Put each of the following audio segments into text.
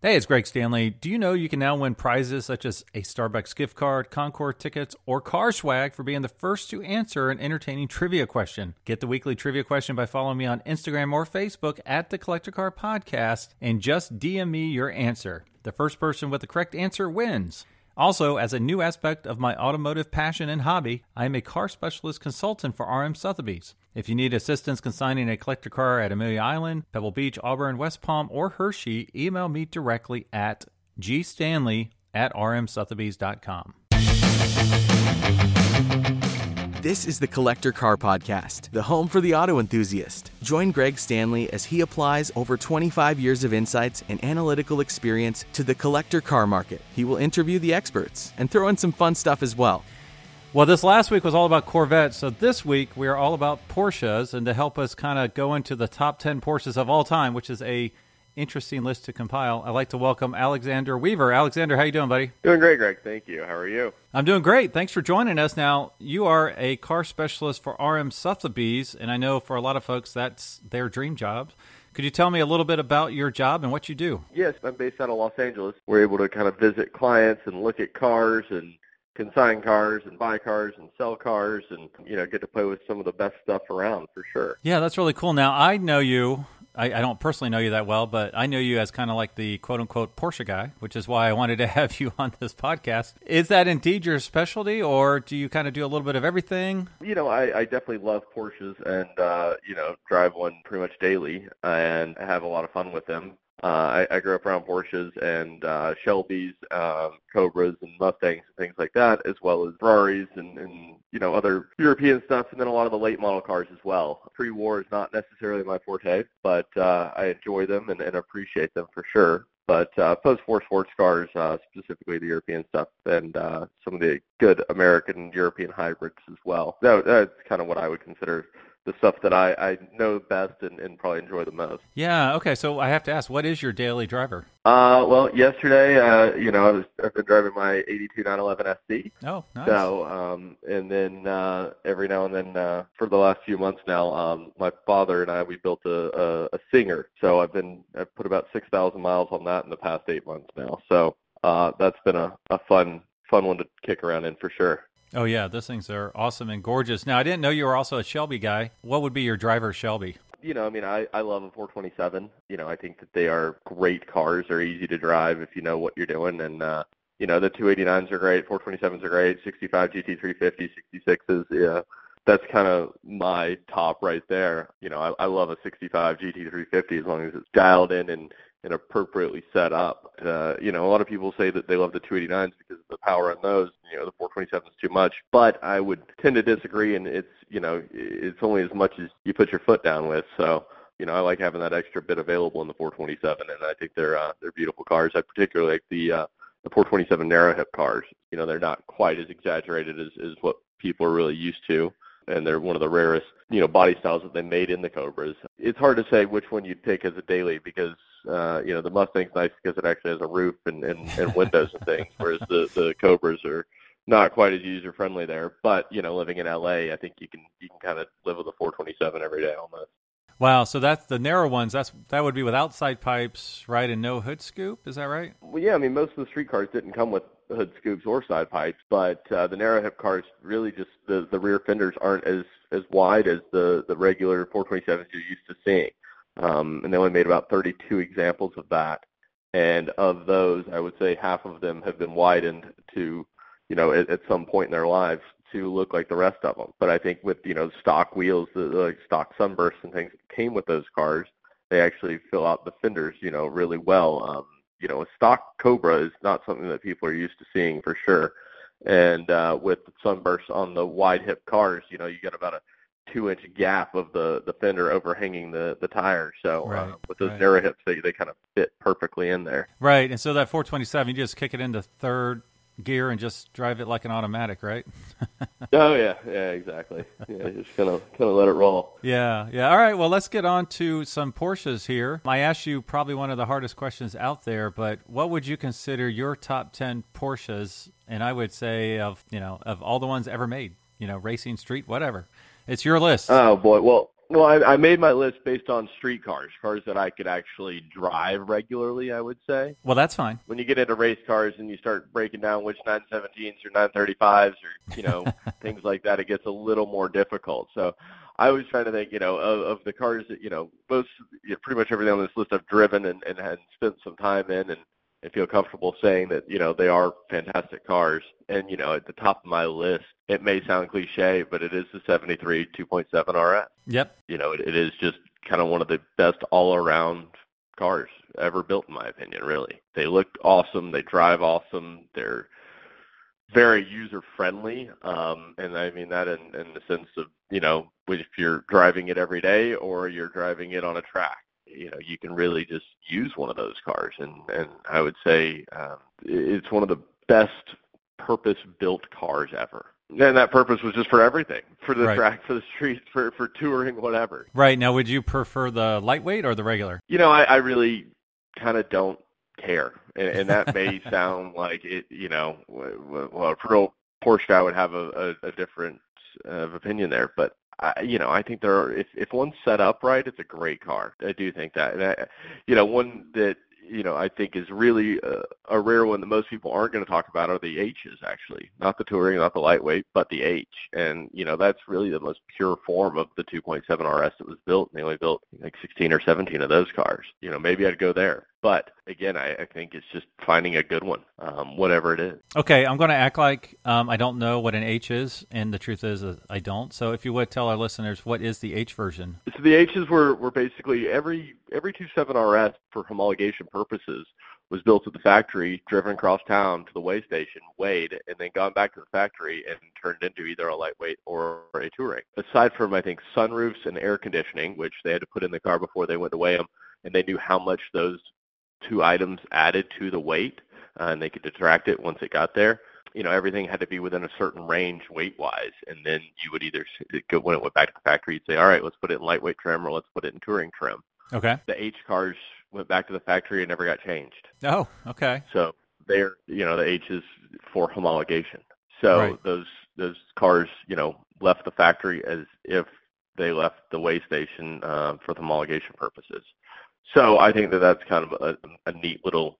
Hey, it's Greg Stanley. Do you know you can now win prizes such as a Starbucks gift card, Concord tickets, or car swag for being the first to answer an entertaining trivia question? Get the weekly trivia question by following me on Instagram or Facebook at the Collector Car Podcast and just DM me your answer. The first person with the correct answer wins. Also, as a new aspect of my automotive passion and hobby, I am a car specialist consultant for RM Sotheby's. If you need assistance consigning a collector car at Amelia Island, Pebble Beach, Auburn, West Palm, or Hershey, email me directly at gstanley at rmsotheby's.com. This is the Collector Car Podcast, the home for the auto enthusiast. Join Greg Stanley as he applies over 25 years of insights and analytical experience to the collector car market. He will interview the experts and throw in some fun stuff as well. Well, this last week was all about Corvettes, so this week we are all about Porsches, and to help us kind of go into the top 10 Porsches of all time, which is a interesting list to compile. I'd like to welcome Alexander Weaver. Alexander, how you doing, buddy? Doing great, Greg. Thank you. How are you? I'm doing great. Thanks for joining us. Now, you are a car specialist for RM Sotheby's, and I know for a lot of folks that's their dream job. Could you tell me a little bit about your job and what you do? Yes, I'm based out of Los Angeles. We're able to kind of visit clients and look at cars and consign cars and buy cars and sell cars and you know get to play with some of the best stuff around for sure. Yeah, that's really cool. Now I know you I, I, don't personally know you that well, but I know you as kind of like the quote unquote Porsche guy, which is why I wanted to have you on this podcast. Is that indeed your specialty, or do you kind of do a little bit of everything? You know, I, I definitely love Porsches and, uh, you know, drive one pretty much daily and have a lot of fun with them. Uh, I, I grew up around Porsches and uh, Shelbys, um, Cobras, and Mustangs and things like that, as well as Ferraris and, and you know other European stuff, and then a lot of the late model cars as well. Pre-war is not necessarily my forte, but uh, I enjoy them and, and appreciate them for sure. But uh, post-war sports cars, uh, specifically the European stuff, and uh, some of the good American European hybrids as well. That, that's kind of what I would consider the stuff that I, I know best and, and probably enjoy the most. Yeah. Okay. So I have to ask, what is your daily driver? Uh, well, yesterday, uh, you know, I was I've been driving my 82 911 SC. Oh, nice. So, um, and then uh, every now and then, uh, for the last few months now, um, my father and I we built a, a, a Singer. So I've been I've put about 6,000 miles on that in the past eight months now. So uh, that's been a, a fun fun one to kick around in for sure. Oh yeah, those things are awesome and gorgeous. Now I didn't know you were also a Shelby guy. What would be your driver Shelby? You know, I mean, I I love a 427. You know, I think that they are great cars. They're easy to drive if you know what you're doing, and uh, you know the 289s are great, 427s are great, 65 GT350, 66s. Yeah, that's kind of my top right there. You know, I, I love a 65 GT350 as long as it's dialed in and and appropriately set up. Uh, you know, a lot of people say that they love the 289s because of the power on those. You know, the 427 is too much, but I would tend to disagree. And it's you know, it's only as much as you put your foot down with. So you know, I like having that extra bit available in the 427, and I think they're uh, they're beautiful cars. I particularly like the uh, the 427 narrow hip cars. You know, they're not quite as exaggerated as, as what people are really used to and they're one of the rarest, you know, body styles that they made in the Cobras. It's hard to say which one you'd pick as a daily because uh, you know, the Mustang's nice because it actually has a roof and, and, and windows and things, whereas the, the Cobras are not quite as user friendly there. But, you know, living in LA, I think you can you can kind of live with a 427 every day almost. Wow, so that's the narrow ones. That's that would be with outside pipes, right, and no hood scoop. Is that right? Well, yeah. I mean, most of the street cars didn't come with hood scoops or side pipes, but uh, the narrow hip cars really just the the rear fenders aren't as as wide as the the regular 427s you're used to seeing um, and they only made about 32 examples of that. And of those, I would say half of them have been widened to, you know, at, at some point in their lives to look like the rest of them. But I think with you know stock wheels, the, the like stock sunbursts and things that came with those cars, they actually fill out the fenders, you know, really well. Um, you know, a stock Cobra is not something that people are used to seeing for sure. And uh, with sunbursts on the wide hip cars, you know, you get about a two inch gap of the the fender overhanging the the tire. So uh, right, uh, with those right. narrow hips, they they kind of fit perfectly in there. Right, and so that 427, you just kick it into third gear and just drive it like an automatic, right? oh yeah, yeah, exactly. Yeah, just kind of kind of let it roll. Yeah, yeah. All right, well, let's get on to some Porsches here. I asked you probably one of the hardest questions out there, but what would you consider your top 10 Porsches? And I would say of, you know, of all the ones ever made, you know, racing, street, whatever. It's your list. Oh boy, well, Well, I, I made my list based on street cars, cars that I could actually drive regularly. I would say. Well, that's fine. When you get into race cars and you start breaking down which 917s or 935s or you know things like that, it gets a little more difficult. So I was trying to think, you know, of, of the cars that you know most, you know, pretty much everything on this list I've driven and, and had spent some time in, and and feel comfortable saying that you know they are fantastic cars. And you know, at the top of my list, it may sound cliche, but it is the 73 2.7 RS. Yep. You know, it, it is just kind of one of the best all-around cars ever built, in my opinion. Really, they look awesome. They drive awesome. They're very user friendly, um, and I mean that in, in the sense of you know if you're driving it every day or you're driving it on a track you know you can really just use one of those cars and and I would say um, it's one of the best purpose built cars ever. And that purpose was just for everything, for the Right. track, for the streets, for for touring, whatever. Right now, would you prefer the lightweight or the regular? You know, I, I really kind of don't care, and, and that may sound like it. You know, well, for real Porsche guy would have a, a, a different uh, of opinion there, but I, you know, I think there are. If if one's set up right, it's a great car. I do think that, and I, you know, one that you know I think is really a, a rare one that most people aren't going to talk about are the H's. Actually, not the touring, not the lightweight, but the H. And you know, that's really the most pure form of the 2.7 RS that was built. And they only built like 16 or 17 of those cars. You know, maybe I'd go there. But again, I, I think it's just finding a good one, um, whatever it is. Okay, I'm going to act like um, I don't know what an H is, and the truth is uh, I don't. So, if you would tell our listeners what is the H version? So the H's were, were basically every every 2.7 RS for homologation purposes was built at the factory, driven across town to the weigh station, weighed, and then gone back to the factory and turned into either a lightweight or a touring. Aside from I think sunroofs and air conditioning, which they had to put in the car before they went to weigh them, and they knew how much those two items added to the weight, uh, and they could detract it once it got there. You know, everything had to be within a certain range weight-wise, and then you would either go- when it went back to the factory, you'd say, "All right, let's put it in lightweight trim, or let's put it in touring trim." Okay. The H cars went back to the factory and never got changed. Oh, okay. So they're, you know, the H is for homologation. So Right. those those cars, you know, left the factory as if they left the weigh station uh, for the homologation purposes. So I think that that's kind of a, a neat little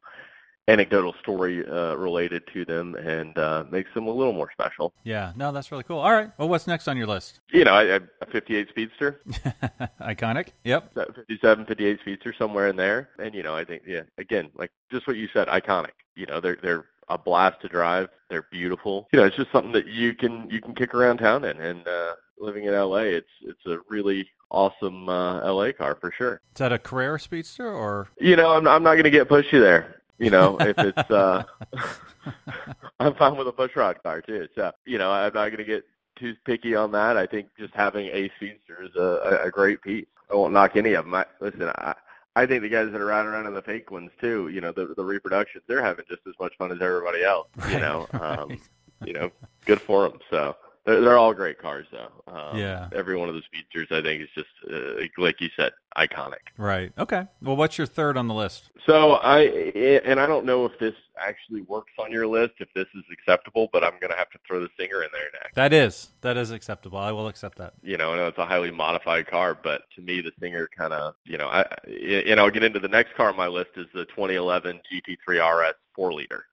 anecdotal story uh, related to them and uh, makes them a little more special. Yeah. No, that's really cool. All right. Well, what's next on your list? You know, I, I, a 58 Speedster, Iconic. Yep. that 57, 58 Speedster, somewhere in there. And you know, I think, yeah, again, like just what you said, iconic. You know, they're they're a blast to drive. They're beautiful. You know, it's just something that you can you can kick around town in. And uh, living in LA, it's it's a really awesome uh, LA car for sure. Is that a Carrera Speedster or? You know, I'm I'm not going to get pushy there. You know, if it's uh I'm fine with a push rod car too. So, you know, I'm not going to get too picky on that. I think just having a speedster is a, a, great piece. I won't knock any of them. I, listen, I I think the guys that are riding around in the fake ones too, you know, the the reproductions, they're having just as much fun as everybody else. You know, um, you know, good for them. So they're they're all great cars though. Um, Yeah. Every one of those features, I think, is just uh, like you said, iconic. Right. Okay. Well, what's your third on the list? So I and I don't know if this actually works on your list, if this is acceptable, but I'm going to have to throw the Singer in there next. That is. That is acceptable. I will accept that. You know, I know it's a highly modified car, but to me, the Singer kind of, you know, I and I'll get into the next car on my list is the 2011 GT3 RS 4 liter,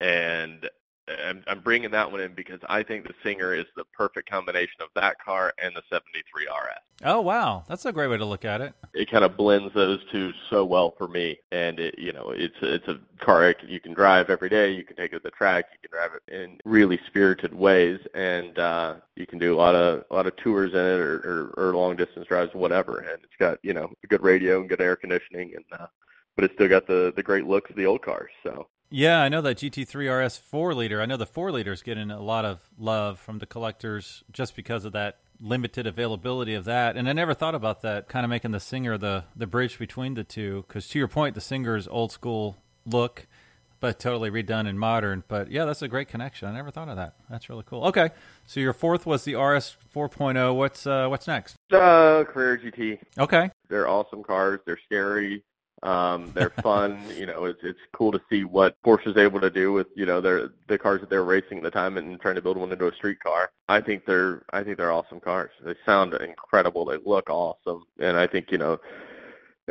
and I'm, I'm bringing that one in because I think the Singer is the perfect combination of that car and the 73 RS. Oh, wow. That's a great way to look at it. it kind of blends those two so well for me. And it, you know, it's a, it's a car you can drive every day. You can take it to the track. You can drive it in really spirited ways, and uh, you can do a lot of a lot of tours in it or, or, or long distance drives, whatever. And it's got you know a good radio and good air conditioning, and uh, but it's still got the the great looks of the old cars. So Yeah, I know that GT3 RS 4 liter. I know the 4 liter is getting a lot of love from the collectors just because of that limited availability of that. And I never thought about that, kind of making the Singer the, the bridge between the two. Because to your point, the Singer's old school look, but totally redone and modern. But yeah, that's a great connection. I never thought of that. That's really cool. Okay, so your fourth was the RS 4.0. What's uh, what's next? uh, Carrera GT. Okay, They're awesome cars. They're scary. Um, they're fun. you know, it's it's cool to see what Porsche's able to do with you know their the cars that they're racing at the time and trying to build one into a street car. I think they're I think they're awesome cars. They sound incredible. They look awesome, and I think you know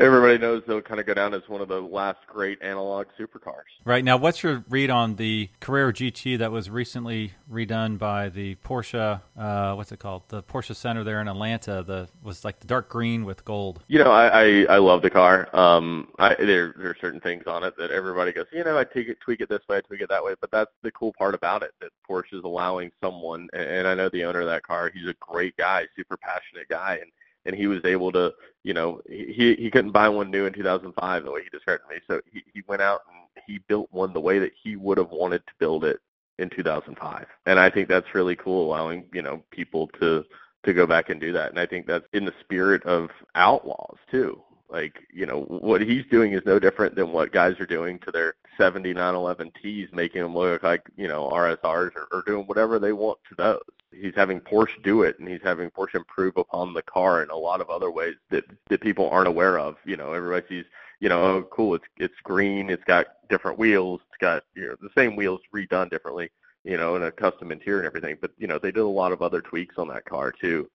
everybody knows they'll kind of go down as one of the last great analog supercars. Right now, what's your read on the Carrera GT that was recently redone by the Porsche? Uh, what's it called? The Porsche Center there in Atlanta. The was like the dark green with gold. You know, I I, I love the car. Um, I there there are certain things on it that everybody goes, you know, I tweak it tweak it this way, I tweak it that way. But that's the cool part about it that Porsche is allowing someone, and I know the owner of that car. He's a great guy, super passionate guy, and and he was able to, you know, he he couldn't buy one new in 2005 the way he described me. So he he went out and he built one the way that he would have wanted to build it in 2005. And I think that's really cool, allowing you know people to to go back and do that. And I think that's in the spirit of outlaws too. Like, you know, what he's doing is no different than what guys are doing to their 7911 Ts, making them look like, you know, RSRs or, or doing whatever they want to those. He's having Porsche do it, and he's having Porsche improve upon the car in a lot of other ways that that people aren't aware of. You know, everybody sees, you know, oh, cool, it's it's green, it's got different wheels, it's got you know the same wheels redone differently, you know, and a custom interior and everything. But you know, they did a lot of other tweaks on that car too,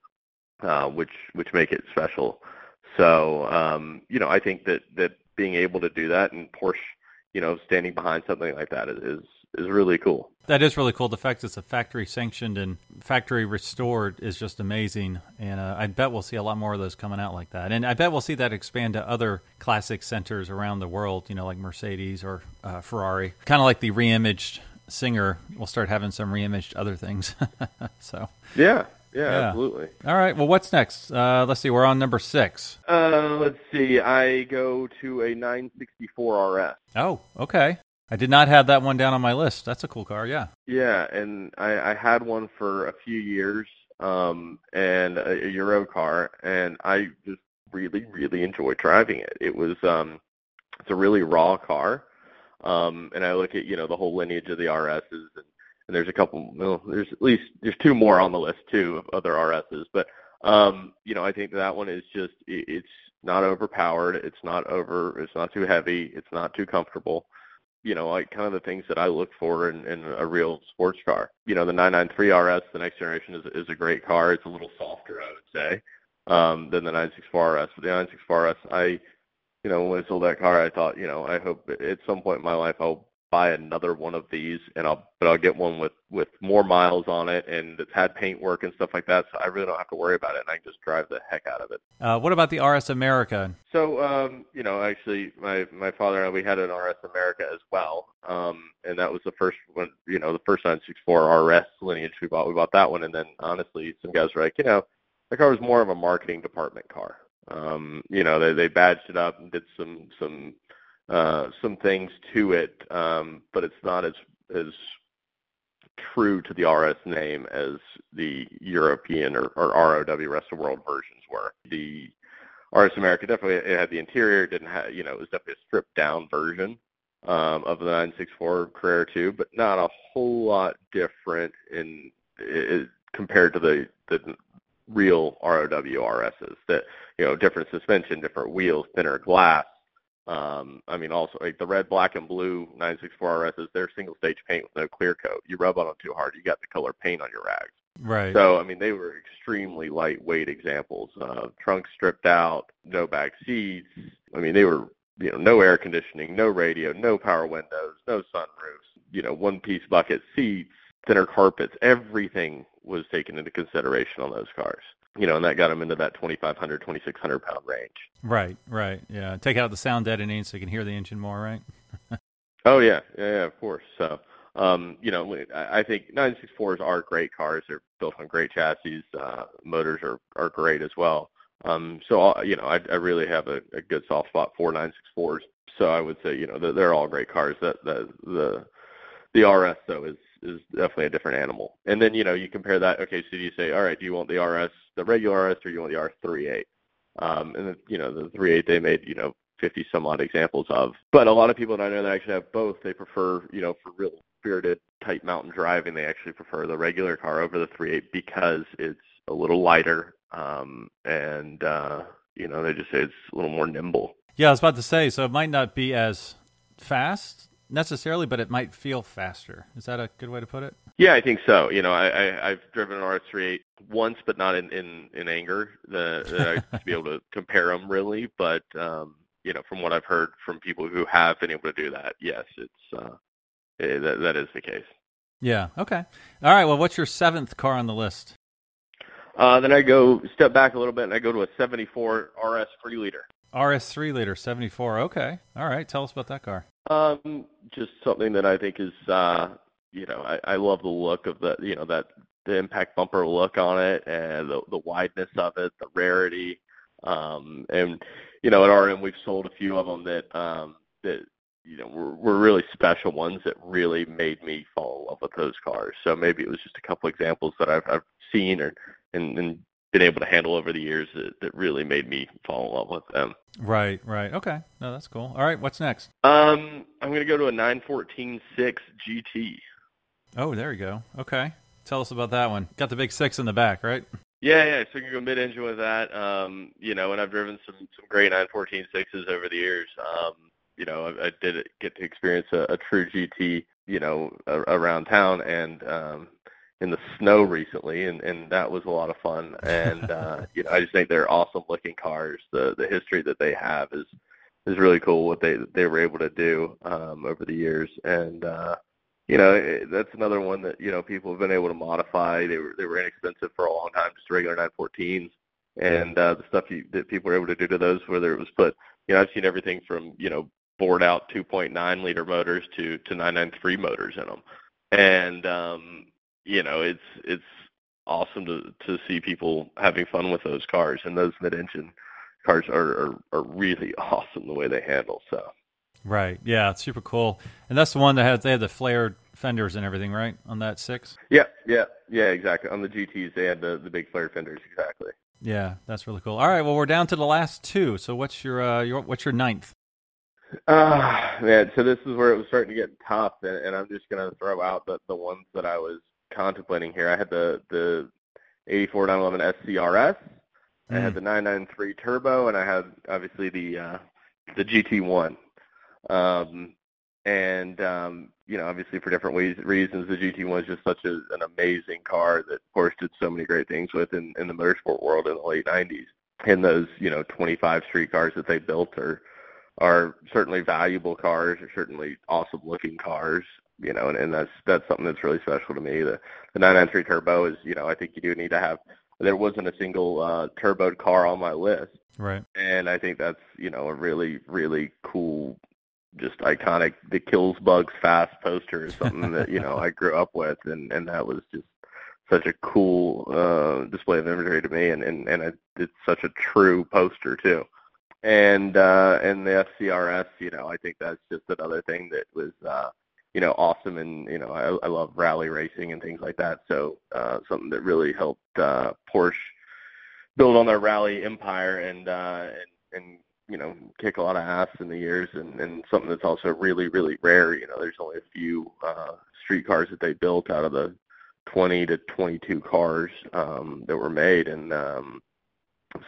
uh, which which make it special. So, um, you know, I think that that being able to do that and Porsche, you know, standing behind something like that is is really cool. That is really cool. The fact it's a factory sanctioned and factory restored is just amazing, and uh, I bet we'll see a lot more of those coming out like that. And I bet we'll see that expand to other classic centers around the world. You know, like Mercedes or uh, Ferrari, kind of like the reimaged Singer. We'll start having some reimaged other things. so yeah, yeah, yeah, absolutely. All right. Well, what's next? Uh, let's see. We're on number six. Uh, let's see. I go to a 964 RS. Oh, okay. I did not have that one down on my list. That's a cool car, yeah. Yeah, and I, I had one for a few years, um, and a, a Euro car, and I just really, really enjoyed driving it. It was, um, it's a really raw car, um, and I look at you know the whole lineage of the RSs, and, and there's a couple, well, there's at least there's two more on the list too of other RSs, but um, you know I think that one is just it's not overpowered, it's not over, it's not too heavy, it's not too comfortable you know, like kind of the things that I look for in, in a real sports car. You know, the 993 RS, the next generation, is is a great car. It's a little softer, I would say, um, than the 964 RS. But the 964 RS, I, you know, when I sold that car, I thought, you know, I hope at some point in my life I'll buy another one of these, and I'll but I'll get one with with more miles on it and it's had paint work and stuff like that. So I really don't have to worry about it, and I can just drive the heck out of it. Uh, what about the RS America? So um, you know, actually, my my father and I we had an RS America as well, um, and that was the first one. You know, the first 964 RS lineage we bought. We bought that one, and then honestly, some guys were like, you know, the car was more of a marketing department car. Um, you know, they they badged it up and did some some uh, some things to it, um, but it's not as as true to the RS name as the European or, or ROW rest of world versions were. The RS America definitely it had the interior, didn't have you know it was definitely a stripped down version um, of the 964 Carrera 2, but not a whole lot different in it, compared to the the real ROW RSs. That you know different suspension, different wheels, thinner glass, um, I mean, also like the red, black, and blue 964 RSs, they're single stage paint with no clear coat. You rub on them too hard, you got the color paint on your rags. Right. So I mean, they were extremely lightweight examples. Uh, trunks stripped out, no back seats. I mean, they were you know no air conditioning, no radio, no power windows, no sunroofs. You know, one piece bucket seats, thinner carpets. Everything was taken into consideration on those cars you know, and that got them into that 2,500, 2,600 pound range. Right, right, yeah. Take out the sound deadening so you can hear the engine more, right? oh yeah, yeah, yeah, of course. So, um, you know, I think 964s are great cars. They're built on great chassis. Uh, motors are are great as well. Um, so, uh, you know, I, I really have a, a good soft spot for 964s. So I would say, you know, they're, they're all great cars. That the the the RS though is is definitely a different animal. And then you know you compare that. Okay, so you say, all right, do you want the RS, the regular RS, or do you want the R38? Um, and the, you know the 38 they made you know 50 some odd examples of. But a lot of people that I know that actually have both. They prefer you know for real spirited tight mountain driving, they actually prefer the regular car over the 38 because it's a little lighter um, and uh, you know they just say it's a little more nimble. Yeah, I was about to say, so it might not be as fast necessarily, but it might feel faster. Is that a good way to put it? Yeah, I think so. You know, I, I I've driven an RS38 once, but not in in in anger. The, the I be able to compare them really, but um, you know, from what I've heard from people who have been able to do that, yes, it's uh, it, that that is the case. Yeah. Okay. All right. Well, what's your seventh car on the list? Uh, then I go step back a little bit and I go to a 74 RS three liter. RS three liter 74. Okay. All right. Tell us about that car. Um, just something that I think is, uh, you know, I, I love the look of the, you know, that the impact bumper look on it and the the wideness of it, the rarity. Um, and you know, at RM we've sold a few of them that um, that you know were, were really special ones that really made me fall in love with those cars. So maybe it was just a couple examples that I've, I've seen or and, and been able to handle over the years that, that really made me fall in love with them. Right, right. Okay. No, that's cool. All right, what's next? Um, I'm going to go to a 914.6 GT. Oh, there you go. Okay. Tell us about that one. Got the big six in the back, right? Yeah, yeah. So you can go mid-engine with that. Um, you know, and I've driven some some great 914.6s over the years. Um, you know, I, I did get to experience a, a true GT, you know, a, around town and um, in the snow recently, and and that was a lot of fun. And uh, you know, I just think they're awesome looking cars. The the history that they have is is really cool. What they they were able to do um, over the years, and uh, you know, it, that's another one that you know people have been able to modify. They were they were inexpensive for a long time, just regular 914s, and uh, the stuff you, that people were able to do to those, whether it was put, you know, I've seen everything from you know bored out 2.9 liter motors to to 993 motors in them, and um, you know, it's it's awesome to to see people having fun with those cars, and those mid-engine cars are are, are really awesome the way they handle. So. Right. Yeah, it's super cool. And that's the one that has they had the flared fenders and everything, right? On that six. Yeah, yeah, yeah, exactly. On the GTS, they had the the big flared fenders, exactly. Yeah, that's really cool. All right, well, we're down to the last two. So, what's your uh, your what's your ninth? Ah, uh, man. So this is where it was starting to get tough, and, and I'm just gonna throw out the the ones that I was contemplating here. I had the the 84 911 SCRS. Mm. I had mm. the 993 Turbo, and I had obviously the uh, the GT1. Um, and um, you know, obviously for different ways, reasons, the GT1 is just such a, an amazing car that Porsche did so many great things with in, in the motorsport world in the late 90s. And those, you know, 25 street cars that they built are are certainly valuable cars, are certainly awesome looking cars you know, and, and that's that's something that's really special to me. The the 993 turbo is, you know, I think you do need to have. There wasn't a single uh, turboed car on my list, right? And I think that's you know a really really cool, just iconic. The kills bugs fast poster is something that you know I grew up with, and and that was just such a cool uh, display of imagery to me, and and and it's such a true poster too. And uh, and the SCRS, you know, I think that's just another thing that was. Uh, you know, awesome and, you know, I, I love rally racing and things like that. So uh, something that really helped uh, Porsche build on their rally empire and, uh, and, and, you know, kick a lot of ass in the years and, and something that's also really, really rare. You know, there's only a few uh, street cars that they built out of the 20 to 22 cars um, that were made. And, um,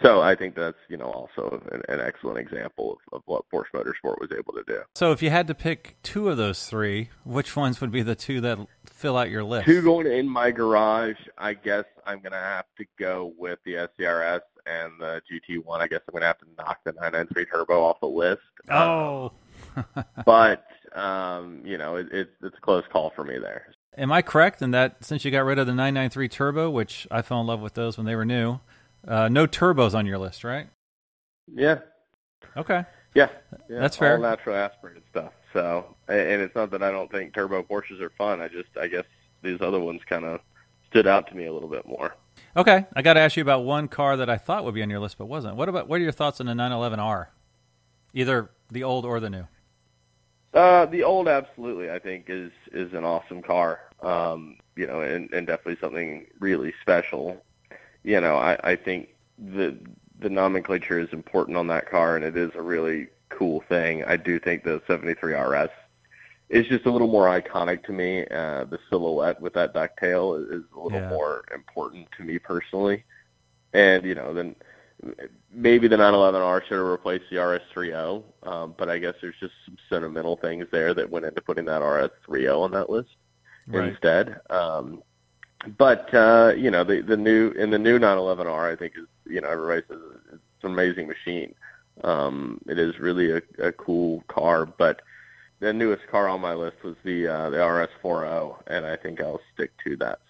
so I think that's you know also an, an excellent example of, of, what Porsche Motorsport was able to do. So if you had to pick two of those three, which ones would be the two that fill out your list? Two going in my garage. I guess I'm gonna have to go with the SCRS and the GT1. I guess I'm gonna have to knock the 993 Turbo off the list. Oh. Um, but um, you know, it, it, it's a close call for me there. Am I correct in that since you got rid of the 993 Turbo, which I fell in love with those when they were new? Uh, no turbos on your list, right? Yeah. Okay. Yeah, yeah that's fair. All natural aspirated stuff. So, and it's not that I don't think turbo Porsches are fun. I just, I guess these other ones kind of stood out to me a little bit more. Okay, I got to ask you about one car that I thought would be on your list but wasn't. What about what are your thoughts on the 911R? Either the old or the new. Uh, the old absolutely, I think is is an awesome car. Um, you know, and, and definitely something really special you know, I, I think the the nomenclature is important on that car, and it is a really cool thing. I do think the 73 RS is just a little more iconic to me. Uh, the silhouette with that ducktail is, is a little yeah. more important to me personally. And you know, then maybe the 911R should have replaced the RS30, um, but I guess there's just some sentimental things there that went into putting that RS30 on that list right. instead. Um, but uh, you know, the the new in the new 911R, I think is you know everybody says it's an amazing machine. Um, it is really a, a cool car, but the newest car on my list was the uh, the RS40, and I think I'll stick to that.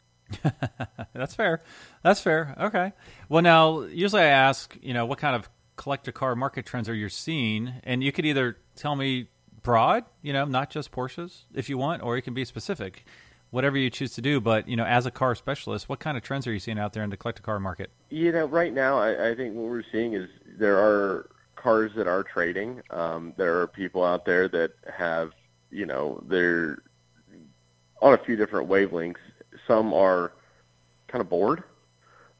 That's fair. That's fair. Okay. Well, now usually I ask, you know, what kind of collector car market trends are you seeing, and you could either tell me broad, you know, not just Porsches, if you want, or you can be specific, whatever you choose to do. But you know, as a car specialist, what kind of trends are you seeing out there in the collector car market? You know, right now, I, I think what we're seeing is there are cars that are trading. Um, there are people out there that have, you know, they're on a few different wavelengths. Some are kind of bored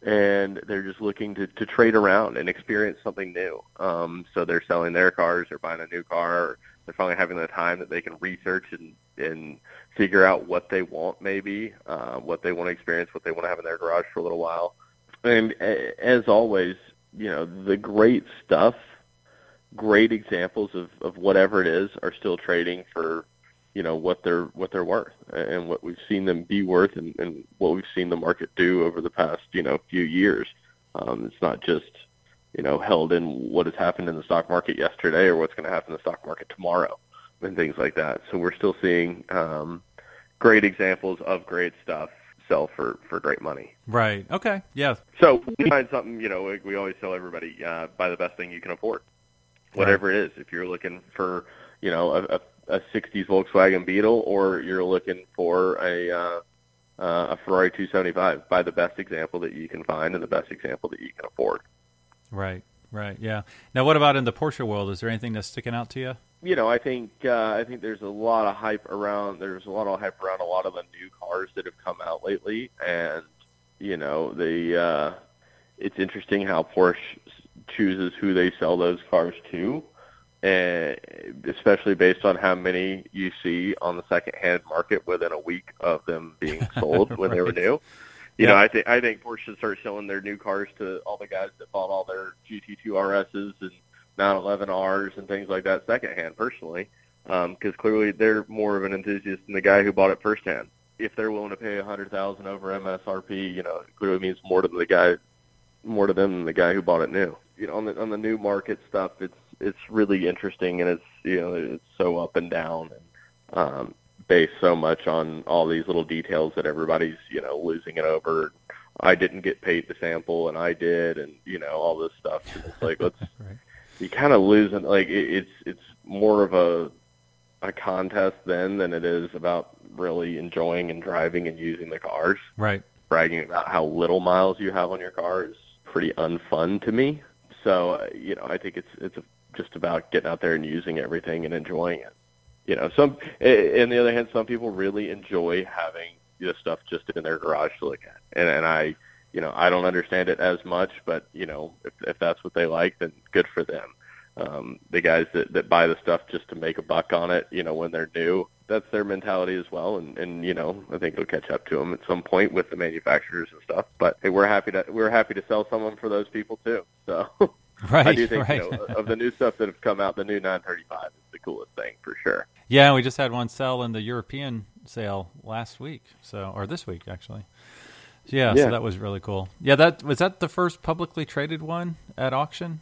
and they're just looking to, to trade around and experience something new. Um, so they're selling their cars, they're buying a new car, they're finally having the time that they can research and, and figure out what they want maybe, uh, what they want to experience, what they want to have in their garage for a little while. And as always, you know, the great stuff great examples of, of whatever it is are still trading for you know what they're what they're worth and what we've seen them be worth and, and what we've seen the market do over the past you know few years. Um, it's not just you know held in what has happened in the stock market yesterday or what's going to happen in the stock market tomorrow and things like that. So we're still seeing um, great examples of great stuff sell for for great money. Right. Okay. Yeah. So we find something. You know, we always tell everybody uh, buy the best thing you can afford whatever right. it is. If you're looking for, you know, a, a, a 60s Volkswagen Beetle or you're looking for a uh, uh, a Ferrari 275, buy the best example that you can find and the best example that you can afford. Right, right, yeah. Now, what about in the Porsche world? Is there anything that's sticking out to you? You know, I think uh, I think there's a lot of hype around. There's a lot of hype around a lot of the new cars that have come out lately, and you know, the uh, it's interesting how Porsche chooses who they sell those cars to, and especially based on how many you see on the second-hand market within a week of them being sold when right. they were new. You yeah. know, I think I think Porsche should start selling their new cars to all the guys that bought all their GT2 RSs and 911Rs and things like that secondhand. Personally, because um, clearly they're more of an enthusiast than the guy who bought it firsthand. If they're willing to pay a hundred thousand over MSRP, you know, it clearly means more to the guy, more to them than the guy who bought it new you know on the on the new market stuff it's it's really interesting and it's you know it's so up and down and um based so much on all these little details that everybody's you know losing it over I didn't get paint to sample and I did and you know all this stuff and it's like let's right. You kind of lose it like it, it's it's more of a a contest then than it is about really enjoying and driving and using the cars right bragging about how little miles you have on your car is pretty unfun to me so you know, I think it's it's just about getting out there and using everything and enjoying it. You know, some. On the other hand, some people really enjoy having the stuff just in their garage to look at, and and I, you know, I don't understand it as much, but you know, if if that's what they like, then good for them. Um, the guys that that buy the stuff just to make a buck on it, you know, when they're new, that's their mentality as well, and and you know I think it'll catch up to them at some point with the manufacturers and stuff. But hey, we're happy to we're happy to sell some of them for those people too. So right, I do think right. you know, of the new stuff that have come out, the new 935 is the coolest thing for sure. Yeah, we just had one sell in the European sale last week, so or this week actually. Yeah, yeah, so that was really cool. Yeah, that was that the first publicly traded one at auction.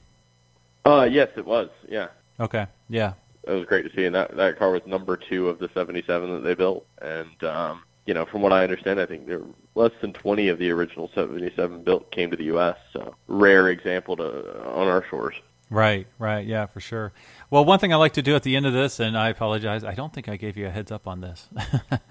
Uh, yes, it was. Yeah. Okay. Yeah, it was great to see. And that that car was number two of the 77 that they built. And um, you know, from what I understand, I think there were less than 20 of the original 77 built came to the U.S. So rare example to on our shores. Right, right, yeah, for sure. Well, one thing I like to do at the end of this, and I apologize, I don't think I gave you a heads up on this,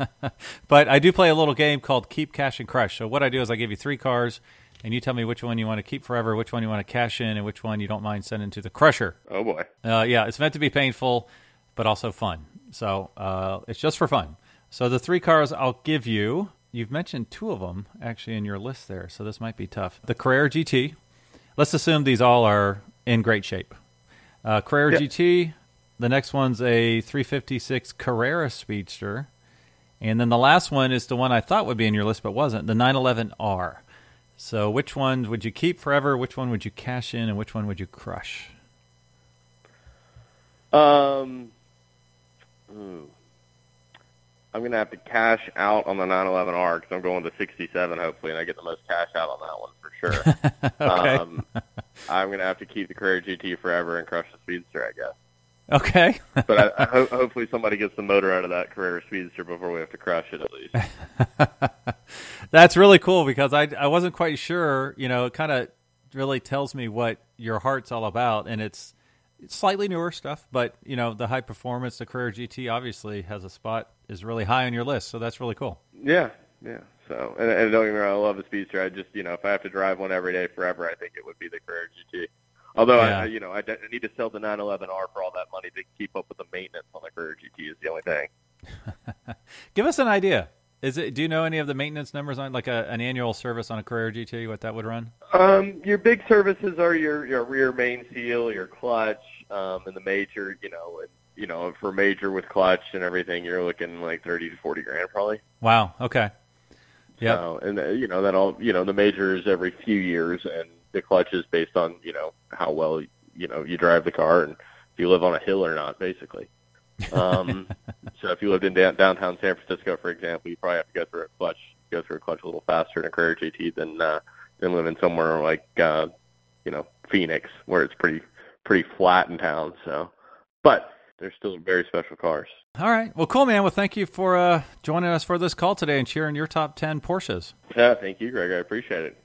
but I do play a little game called Keep Cash and Crush. So what I do is I give you three cars, and you tell me which one you want to keep forever, which one you want to cash in, and which one you don't mind sending to the crusher. Oh boy. Uh, yeah, it's meant to be painful, but also fun. So uh, it's just for fun. So the three cars I'll give you, you've mentioned two of them actually in your list there, so this might be tough. The Carrera GT. Let's assume these all are in great shape. Uh, Carrera yep. GT. The next one's a 356 Carrera Speedster. And then the last one is the one I thought would be in your list but wasn't, the 911R. So, which one would you keep forever? Which one would you cash in, and which one would you crush? Um, ooh. I'm gonna have to cash out on the 911R because I'm going to 67 hopefully, and I get the most cash out on that one for sure. okay. Um, I'm gonna have to keep the Carrera GT forever and crush the Speedster, I guess. Okay. But I, I ho- hopefully somebody gets the motor out of that Carrera Speedster before we have to crush it at least. That's really cool because I I wasn't quite sure. You know, it kind of really tells me what your heart's all about, and it's slightly newer stuff, but you know, the high performance, the Carrera GT obviously has a spot is really high on your list, so that's really cool. Yeah, yeah. So, and, and don't get me wrong, I love the Speedster. I just, you know, if I have to drive one every day forever, I think it would be the Carrera GT. Although Yeah. I, you know, I need to sell the 911R for all that money to keep up with the maintenance on the Carrera GT is the only thing. Give us an idea. Is it? Do you know any of the maintenance numbers on like a, an annual service on a Carrera GT? What that would run? Um, your big services are your your rear main seal, your clutch, um, and the major. You know, and you know for major with clutch and everything, you're looking like thirty to forty grand probably. Wow. Okay. Yeah. So, and uh, you know that all you know the major is every few years, and the clutch is based on you know how well you know you drive the car and if you live on a hill or not, basically. Um, so if you lived in down, downtown San Francisco, for example, you probably have to go through a clutch, go through a clutch a little faster in a GT than uh, than living somewhere like uh, you know Phoenix, where it's pretty pretty flat in town. So, but they're still very special cars. All right. Well, cool, man. Well, thank you for uh, joining us for this call today and sharing your top ten Porsches. Yeah, thank you, Greg. I appreciate it.